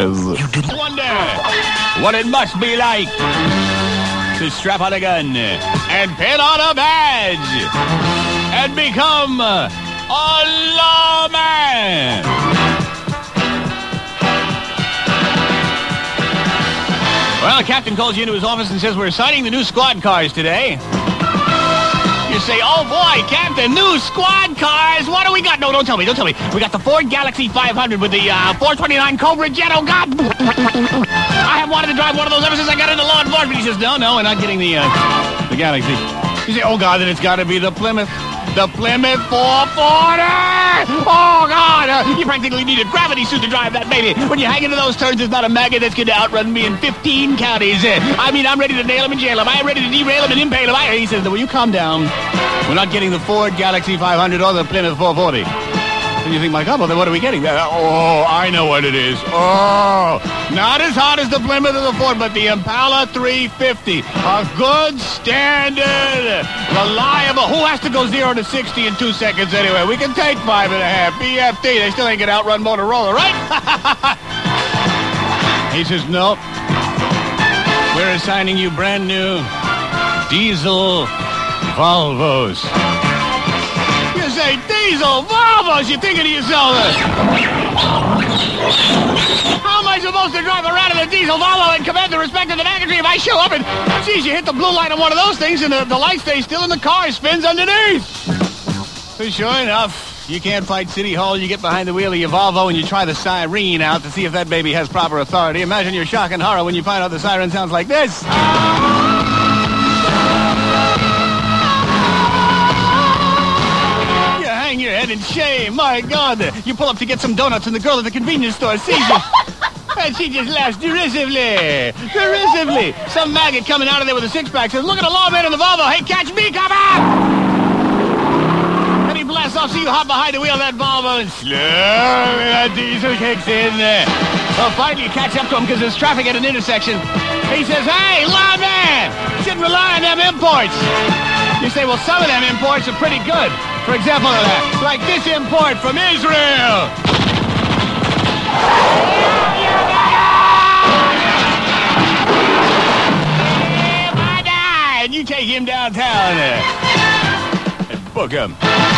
You didn't wonder what it must be like to strap on a gun and pin on a badge and become a lawman. Well, the captain calls you into his office and says we're assigning the new squad cars today. You say, oh boy, Captain, new squad cars. What do we got? No, don't tell me, don't tell me. We got the Ford Galaxie 500 with the uh, 429 Cobra Jet. Oh, God. I have wanted to drive one of those ever since I got into law enforcement. He says, no, no, we're not getting the, uh, the Galaxie. You say, oh, God, then it's got to be the Plymouth. The Plymouth 440! Oh, God! Uh, you practically need a gravity suit to drive that baby. When you hang into those turns, there's not a maggot that's going to outrun me in 15 counties. Uh, I mean, I'm ready to nail him and jail him. I'm ready to derail him and impale him. I, he says, will you calm down? We're not getting the Ford Galaxie 500 or the Plymouth 440. And you think, my God, well, then what are we getting? Uh, oh, I know what it is. Oh, not as hot as the Plymouth or the Ford, but the Impala 350. A good standard, reliable. Who has to go 0 to 60 in two seconds anyway? We can take five and a half. BFT, they still ain't going to outrun Motorola, right? he says, nope. We're assigning you brand new diesel Volvos. Diesel Volvos, you're thinking to yourself, how am I supposed to drive around in a diesel Volvo and command the respect of the baggage if I show up and, geez, you hit the blue light on one of those things and the, the light stays still and the car spins underneath? Sure enough, you can't fight City Hall, you get behind the wheel of your Volvo and you try the siren out to see if that baby has proper authority. Imagine your shock and horror when you find out the siren sounds like this. Head in shame. My God. You pull up to get some donuts and the girl at the convenience store sees you. And she just laughs derisively. Derisively. Some maggot coming out of there with a six-pack says, look at the lawman in the Volvo. Hey, catch me, come! And he blasts off so you hop behind the wheel of that Volvo and slowly that diesel kicks in. Well, finally you catch up to him because there's traffic at an intersection. He says, hey, lawman, shouldn't rely on them imports. You say, well, some of them imports are pretty good. For example, uh, like this import from Israel. And you take him downtown uh, and book him.